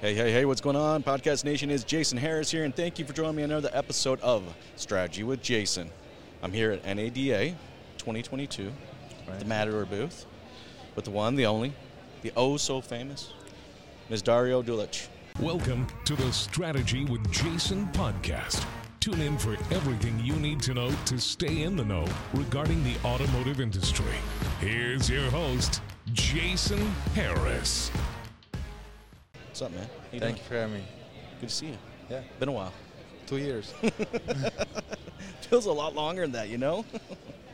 Hey, hey, hey, what's going on? Podcast Nation is Jason Harris here, and thank you for joining me on another episode of Strategy with Jason. I'm here at NADA 2022, Right. the Matador booth, with the one, the only, the oh so famous, Ms. Dario Dulich. Welcome to the Strategy with Jason podcast. Tune in for everything you need to know to stay in the know regarding the automotive industry. Here's your host, Jason Harris. What's up, man? How you Thank doing? you for having me. Good to see you. Yeah, Been a while. two years. Feels a lot longer than that, you know?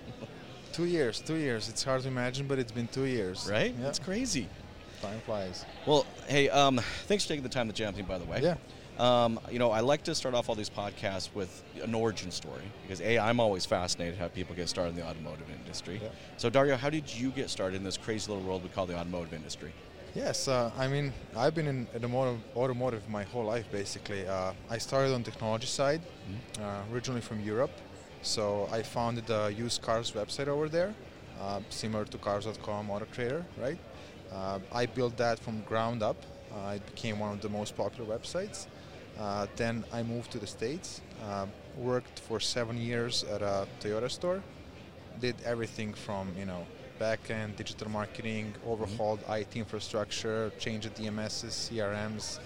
two years, two years. It's hard to imagine, but it's been two years. right? Yeah. That's crazy. Time flies. Well, hey, um, thanks for taking the time to jam me, by the way. Yeah. Um, you know, I like to start off all these podcasts with an origin story because a I'm always fascinated how people get started in the automotive industry. Yeah. So Dario, how did you get started in this crazy little world we call the automotive industry? Yes, uh, I mean, I've been in automotive, automotive my whole life, basically. Uh, I started on technology side, uh, originally from Europe. So I founded a used cars website over there, uh, similar to Cars.com, Auto Trader, right? Uh, I built that from ground up. Uh, it became one of the most popular websites. Uh, then I moved to the States, uh, worked for seven years at a Toyota store, did everything from, you know, back-end digital marketing, overhauled IT infrastructure, changed the DMSs, CRMs,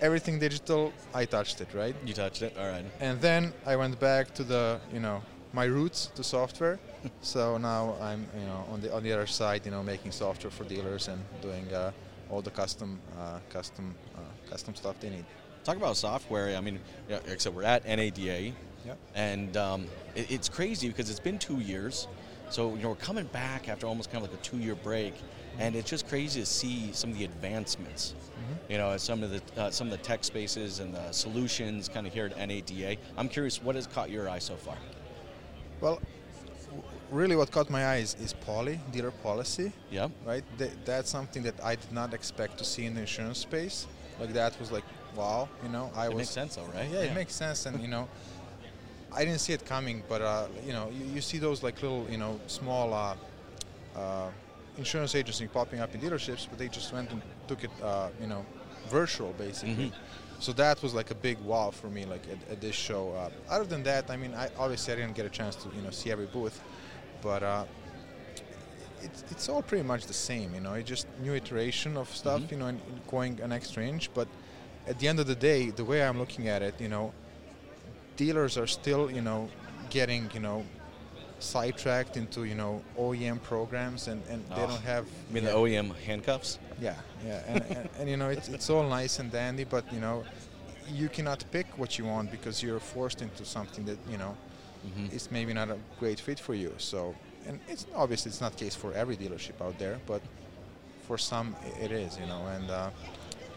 everything digital, I touched it, right? You touched it. All right. And then I went back to the, you know, my roots to software. so now I'm, you know, on the on the other side, you know, making software for dealers and doing uh, all the custom, uh, custom, uh, custom stuff they need. Talk about software. I mean, you know, like I said, we're at NADA, Yep. and um, it, it's crazy because it's been two years. So you know, we're coming back after almost kind of like a two-year break, and it's just crazy to see some of the advancements. You know, some of the uh, some of the tech spaces and the solutions kind of here at NADA. I'm curious, what has caught your eye so far? Well, w- really, what caught my eye is poly dealer policy. Yeah. right? Th- that's something that I did not expect to see in the insurance space. Like that was like, wow, you know, I It was. makes sense, though, right? Yeah, it makes sense, and you know, I didn't see it coming, but uh, you know, you, you see those like little, you know, small uh, uh, insurance agency popping up in dealerships, but they just went and took it, uh, you know, virtual basically. Mhm. So that was like a big wow for me, like at, at this show. Uh, other than that, I mean, I obviously I didn't get a chance to, you know, see every booth, but. Uh, it's, it's all pretty much the same, you know. It's just new iteration of stuff, Mhm. you know, and going an extra inch. But at the end of the day, the way I'm looking at it, you know, dealers are still, you know, getting, you know, sidetracked into, you know, OEM programs, and, and they Oh, don't have. I mean, yeah, the OEM handcuffs. Yeah, yeah, and, and, and you know, it's it's all nice and dandy, but you know, you cannot pick what you want because you're forced into something that you know Mhm. it's maybe not a great fit for you. So, and it's obviously it's not the case for every dealership out there, but for some it is, you know, and uh,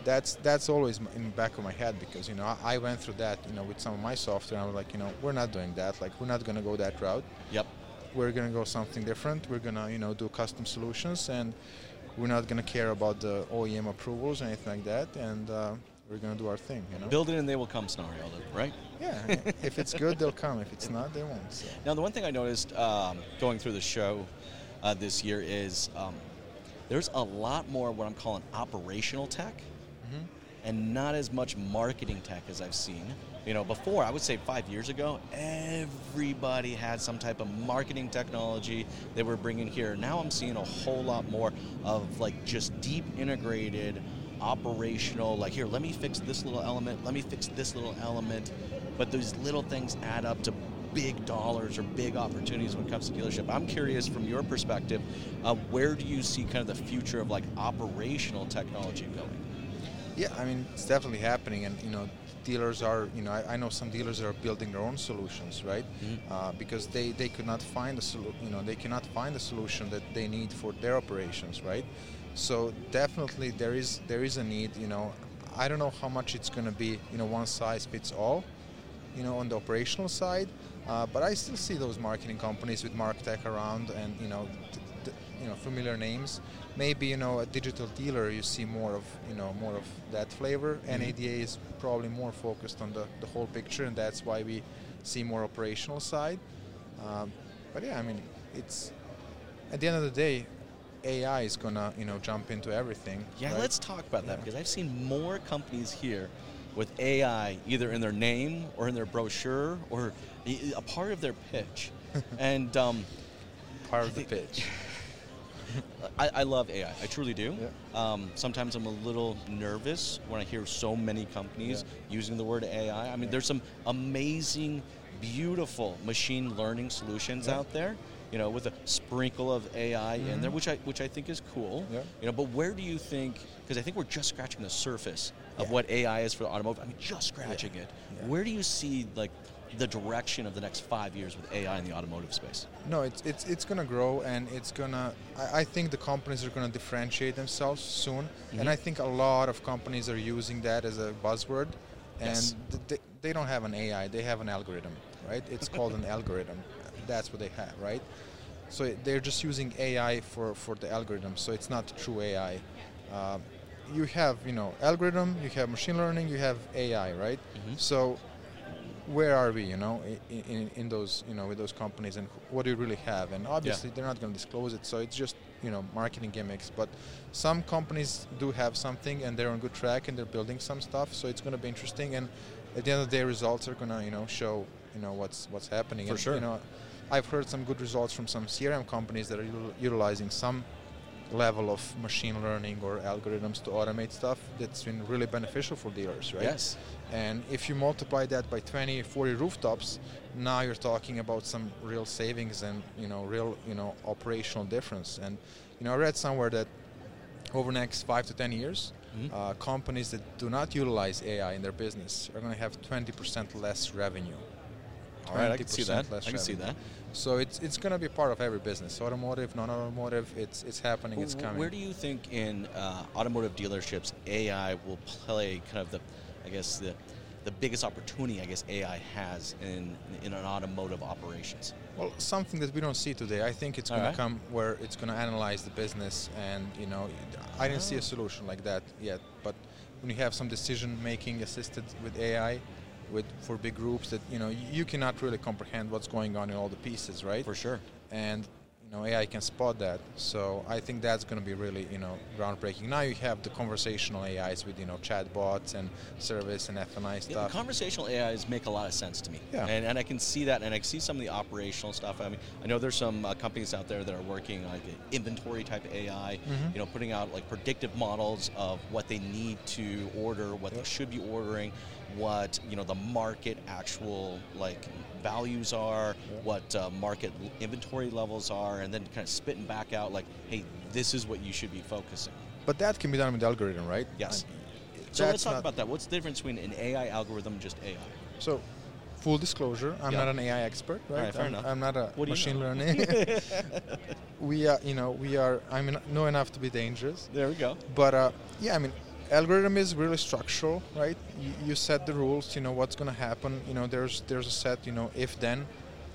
that's that's always in the back of my head because you know I, I went through that, you know, with some of my software. I was like, you know, we're not doing that. Like, we're not going to go that route. Yep. We're going to go something different. We're going to, you know, do custom solutions, and we're not going to care about the OEM approvals or anything like that. And uh, we're going to do our thing, you know. Build it and they will come scenario, right? Yeah. if it's good, they'll come. If it's not, they won't. So. Now, the one thing I noticed um, going through the show uh, this year is um, there's a lot more what I'm calling operational tech Mm-hmm. and not as much marketing tech as I've seen. You know, before, I would say five years ago, everybody had some type of marketing technology they were bringing here. Now I'm seeing a whole lot more of like just deep integrated operational, like here, let me fix this little element, let me fix this little element. But those little things add up to big dollars or big opportunities when it comes to dealership. I'm curious from your perspective, uh, where do you see kind of the future of like operational technology going? Yeah, I mean it's definitely happening, and you know, dealers are you know I, I know some dealers are building their own solutions, right? Mhm. Uh, because they they could not find a solu- you know they cannot find a solution that they need for their operations, right? So definitely there is there is a need. You know, I don't know how much it's going to be. You know, one size fits all. You know, on the operational side, uh, but I still see those marketing companies with MarTech around, and you know, t- t- you know, familiar names. Maybe you know, a digital dealer, you see more of you know more of that flavor. NADA is probably more focused on the, the whole picture, and that's why we see more operational side. Um, but yeah, I mean, it's at the end of the day, AI is gonna you know jump into everything. Yeah, right? let's talk about that because I've seen more companies here with AI either in their name or in their brochure or a part of their pitch. and um, part of the pitch. I, I love AI. I truly do. Yeah. Um, sometimes I'm a little nervous when I hear so many companies Yeah. using the word AI. I mean, there's some amazing, beautiful machine learning solutions out there. You know, with a sprinkle of AI in there, Mhm. which I which I think is cool. You know, but where do you think? Because I think we're just scratching the surface of what AI is for the automotive. I mean, just scratching it. Where do you see like the direction of the next five years with AI in the automotive space? No, it's it's it's gonna grow and it's gonna. I, I think the companies are gonna differentiate themselves soon, Mhm. and I think a lot of companies are using that as a buzzword, and Yes. they, they don't have an AI, they have an algorithm, right? It's called an algorithm. That's what they have, right? So they're just using AI for for the algorithm. So it's not true AI. Um, you have you know algorithm, you have machine learning, you have AI, right? Mhm. So where are we you know in, in, in those you know with those companies and what do you really have? And obviously they're not going to disclose it so it's just you know marketing gimmicks. But some companies do have something and they're on good track and they're building some stuff so it's going to be interesting. And at the end of the day results are going to you know show you know what's what's happening. For and, sure. you know i've heard some good results from some crm companies that are util- utilizing some level of machine learning or algorithms to automate stuff that's been really beneficial for dealers right Yes. and if you multiply that by 20, 40 rooftops, now you're talking about some real savings and you know real you know operational difference. And you know I read somewhere that over the next five to 10 years, Mhm. uh, companies that do not utilize AI in their business are going to have 20% less revenue. All right, I can see that. I can see that. So it's it's going to be part of every business, automotive, non-automotive. It's it's happening. It's coming. Where do you think in uh, automotive dealerships AI will play kind of the, I guess the, the biggest opportunity I guess AI has in in an automotive operations? Well, something that we don't see today. I think it's going Alright. to come where it's going to analyze the business, and you know, I didn't see a solution like that yet. But when you have some decision making assisted with AI, with for big groups, that you know, you cannot really comprehend what's going on in all the pieces, right? For sure. and you know AI can spot that. So I think that's going to be really you know groundbreaking. Now you have the conversational AIs with you know chatbots and service and Yeah, stuff. conversational AIs make a lot of sense to me. Yeah. And, and I can see that, and I see some of the operational stuff. I mean, I know there's some uh, companies out there that are working like inventory type AI, Mhm. you know, putting out like predictive models of what they need to order, what they should be ordering, what you know the market actual like values are, Yeah. what uh, market inventory levels are, and then kind of spitting back out like, hey, this is what you should be focusing. on. but that can be done with the algorithm, right? Yes. So let's talk about that. What's the difference between an AI algorithm and just AI? So, full disclosure, I'm Yeah. not an AI expert, right? Alright, fair I'm, enough. I'm not a What you machine know? learning. we are, you know, we are. I mean, know enough to be dangerous, There we go. but uh, yeah, I mean, algorithm is really structural, right? You, you set the rules. You know what's going to happen. You know, there's there's a set, you know, if-then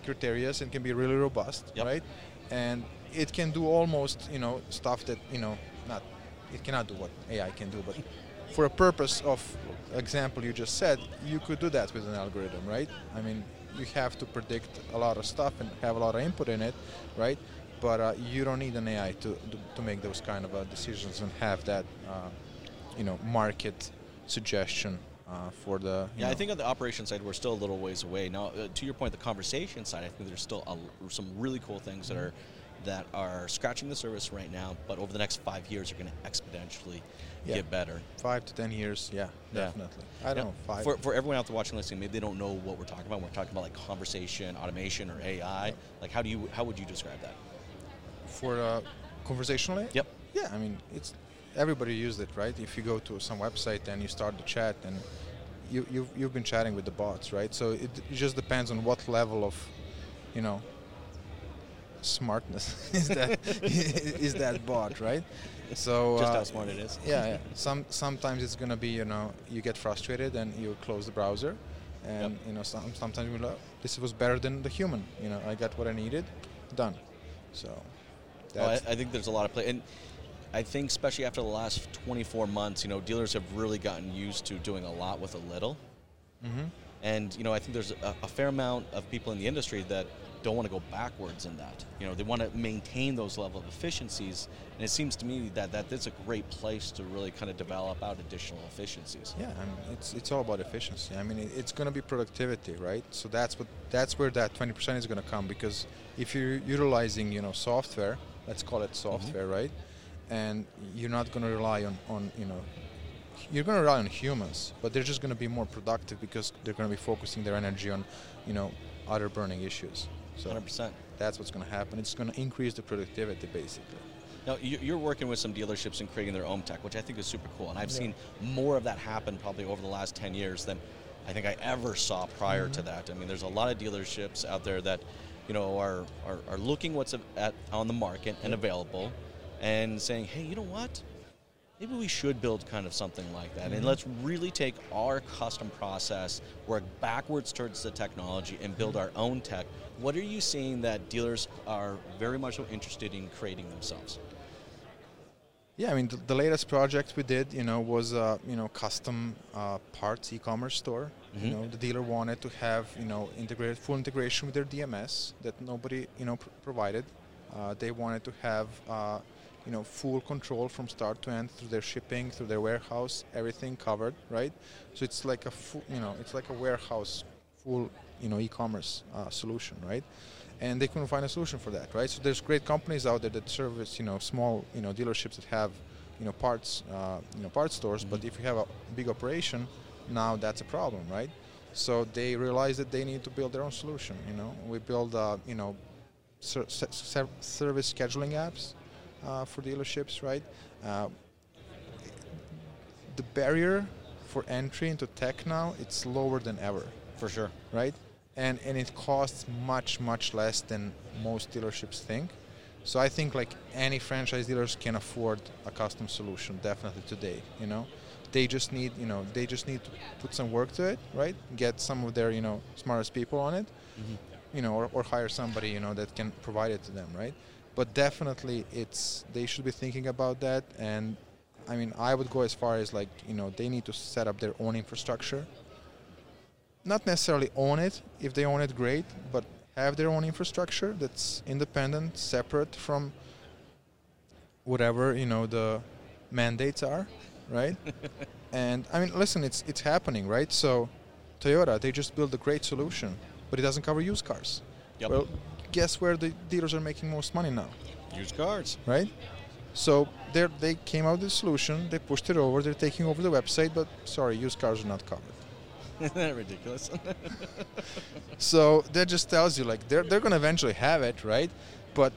criteria. It can be really robust, Yep. right? And it can do almost, you know, stuff that you know, not. It cannot do what AI can do, but for a purpose of example you just said, you could do that with an algorithm, right? I mean, you have to predict a lot of stuff and have a lot of input in it, right? But uh, you don't need an AI to, to, to make those kind of uh, decisions and have that, uh, you know, market suggestion uh, for the. Yeah, I think on the operation side, we're still a little ways away. Now, uh, to your point, the conversation side, I think there's still a, some really cool things that are that are scratching the surface right now, but over the next five years are going to exponentially Yeah. get better. five to ten years, yeah, Yeah. definitely. I don't Now, know five. For, for everyone out there watching, listening, maybe they don't know what we're talking about. We're talking about like conversation, automation, or AI. Yep. Like, how do you how would you describe that? for uh, conversationally. Yep. Yeah, I mean, it's everybody used it, right? If you go to some website and you start the chat, and you you've, you've been chatting with the bots, right? So it, it just depends on what level of, you know, smartness is that is that bot, right? So Just uh, how smart it is. Yeah, yeah. Some sometimes it's gonna be you know you get frustrated and you close the browser, and Yep. you know some, sometimes you like this was better than the human. You know I got what I needed, done. So. Well, I, I think there's a lot of play, and I think especially after the last 24 months, you know, dealers have really gotten used to doing a lot with a little. Mhm. And you know, I think there's a, a fair amount of people in the industry that don't want to go backwards in that. You know, they want to maintain those level of efficiencies, and it seems to me that that that's a great place to really kind of develop out additional efficiencies. Yeah, I mean, it's it's all about efficiency. I mean, it, it's going to be productivity, right? So that's what that's where that 20% is going to come because if you're utilizing, you know, software, let's call it software, right? And you're not going to rely on on you know, you're going to rely on humans, but they're just going to be more productive because they're going to be focusing their energy on, you know, other burning issues. So 100%. that's what's going to happen. It's going to increase the productivity, basically. Now, you- you're working with some dealerships and creating their own tech, which I think is super cool. And I've Yeah. seen more of that happen probably over the last 10 years than I think I ever saw prior Mm-hmm. to that. I mean, there's a lot of dealerships out there that, you know, are, are, are looking what's at, on the market and available and saying, hey, you know what? Maybe we should build kind of something like that. Mm-hmm. And let's really take our custom process, work backwards towards the technology, and build Mm-hmm. our own tech. What are you seeing that dealers are very much so interested in creating themselves? Yeah, I mean the, the latest project we did, you know, was uh, you know custom uh, parts e-commerce store. Mhm. You know, the dealer wanted to have you know integrated full integration with their DMS that nobody you know pr- provided. Uh, they wanted to have uh, you know full control from start to end through their shipping, through their warehouse, everything covered, right? So it's like a full, you know it's like a warehouse full you know e-commerce uh, solution, right? and they couldn't find a solution for that, right? So there's great companies out there that service, you know, small, you know, dealerships that have, you know, parts, uh, you know, parts stores. But if you have a big operation, now that's a problem, right? So they realize that they need to build their own solution. You know, we build, uh, you know, ser- ser- service scheduling apps for dealerships, right? Uh, the barrier for entry into tech now it's lower than ever For sure. right? And and it costs much much less than most dealerships think. So I think like any franchise dealers can afford a custom solution definitely today. You know, they just need you know they just need to put some work to it, right? Get some of their you know smartest people on it, you know, or, or hire somebody you know that can provide it to them, right? But definitely it's they should be thinking about that and. I mean, I would go as far as like you know they need to set up their own infrastructure not necessarily own it. If they own it, great, but have their own infrastructure that's independent, separate from whatever you know the mandates are, right? and I mean, listen, it's it's happening, right? So, Toyota they just built a great solution, but it doesn't cover used cars. Yep. Well, guess where the dealers are making most money now, Used cars. right? So they they came out with a solution, they pushed it over, they're taking over the website, but sorry, used cars are not covered. Isn't that ridiculous? So that just tells you like they're they're gonna eventually have it, right? But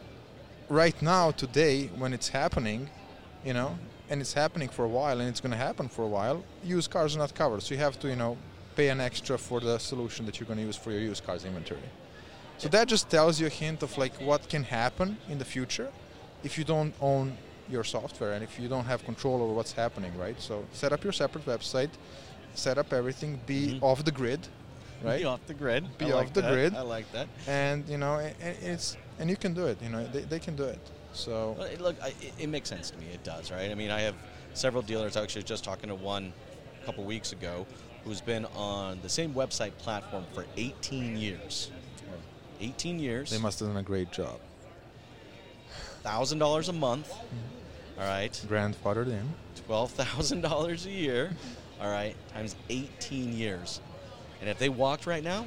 right now, today, when it's happening, you know, and it's happening for a while, and it's gonna happen for a while, used cars are not covered. So you have to, you know, pay an extra for the solution that you're gonna use for your used cars inventory. So that just tells you a hint of like what can happen in the future if you don't own your software and if you don't have control over what's happening, right? So set up your separate website, set up everything, be Mhm. off the grid, right? Be off the grid. Be I off like the that. grid. I like that. and you know a- it's and you can do it you know they, they can do it so Well, it- look, I, it, it makes sense to me. It does, right? I mean, I have several dealers. I was actually just talking to one a couple weeks ago who's been on the same website platform for 18 years. 18 years. they must have done a great job thousand dollars a month. Mm-hmm. All right, grandfathered in twelve thousand dollars a year. All right, times 18 years. And if they walked right now,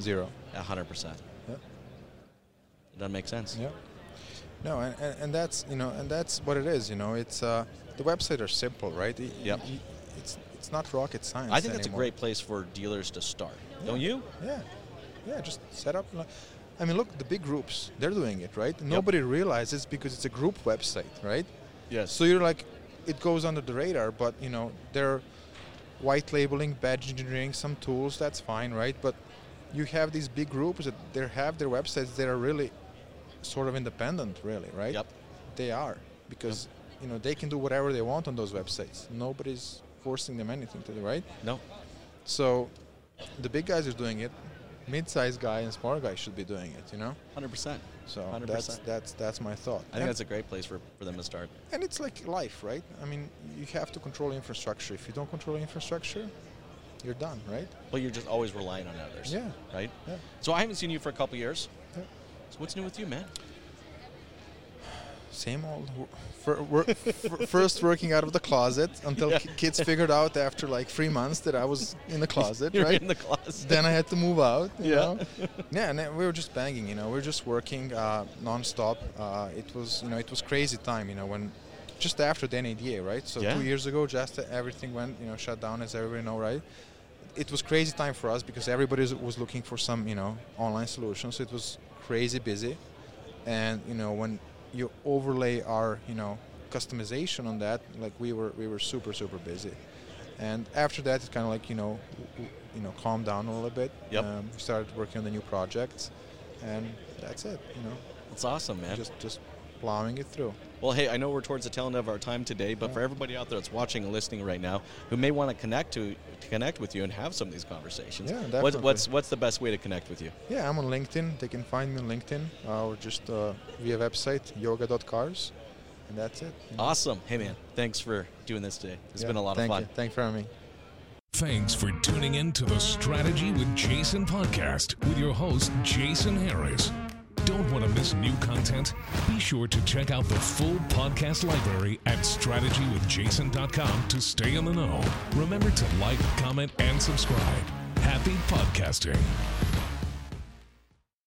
zero 100 percent. yeah It doesn't make sense. yeah no and, and, and that's you know and that's what it is you know it's uh the website are simple right Y- Yep. it's it's not rocket science I think that's a great place for dealers to start. Don't you? yeah yeah just set up i mean look the big groups they're doing it right nobody realizes because it's a group website right Yes. So you're like, it goes under the radar, but you know they're white labeling, badge engineering, some tools. That's fine, right? But you have these big groups that they have their websites that are really sort of independent, really, right? Yep. They are because you know they can do whatever they want on those websites. Nobody's forcing them anything to do, right? No. So the big guys are doing it. Mid-sized guy and small guy should be doing it, you know. Hundred percent. So 100%. that's that's that's my thought. I think that's a great place for, for them to start. And it's like life, right? I mean, you have to control infrastructure. If you don't control infrastructure, you're done, right? But you're just always relying on others. Yeah. Right? Yeah. So I haven't seen you for a couple years. Yeah. So what's new with you, man? Same old. wo- fir- wor- first working out of the closet until Yeah. ki- kids figured out after like three months that I was in the closet, right? in the closet. then I had to move out. You Yeah. Know? yeah, and then we were just banging. You know, we were just working uh, nonstop. Uh, it was, you know, it was crazy time. You know, when just after the NADA, right? So Yeah. two years ago, just everything went, you know, shut down, as everybody know, right? It was crazy time for us because everybody was- looking for some, you know, online solutions. So it was crazy busy, and you know, when you overlay our, you know, customization on that, like we were, we were super, super busy. And after that, it's kind of like you know, you know, calm down a little bit. Yep. Um, we started working on the new projects, and that's it. You know, It's awesome, man. just just plowing it through. Well, hey, I know we're towards the tail end of our time today, but Yeah. for everybody out there that's watching and listening right now, who may want to connect to, to connect with you and have some of these conversations, Yeah, what's, definitely. what's what's the best way to connect with you? Yeah, I'm on LinkedIn. They can find me on LinkedIn uh, or just uh, via website yoga.cars, and that's it. you know. Awesome. Hey, man, thanks for doing this today. It's Yeah, been a lot thank of fun. You. Thanks for having me. Thanks for tuning in to the Strategy with Jason podcast with your host, Jason Harris. Don't want to miss new content? Be sure to check out the full podcast library at strategywithjason.com to stay in the know. Remember to like, comment, and subscribe. Happy podcasting.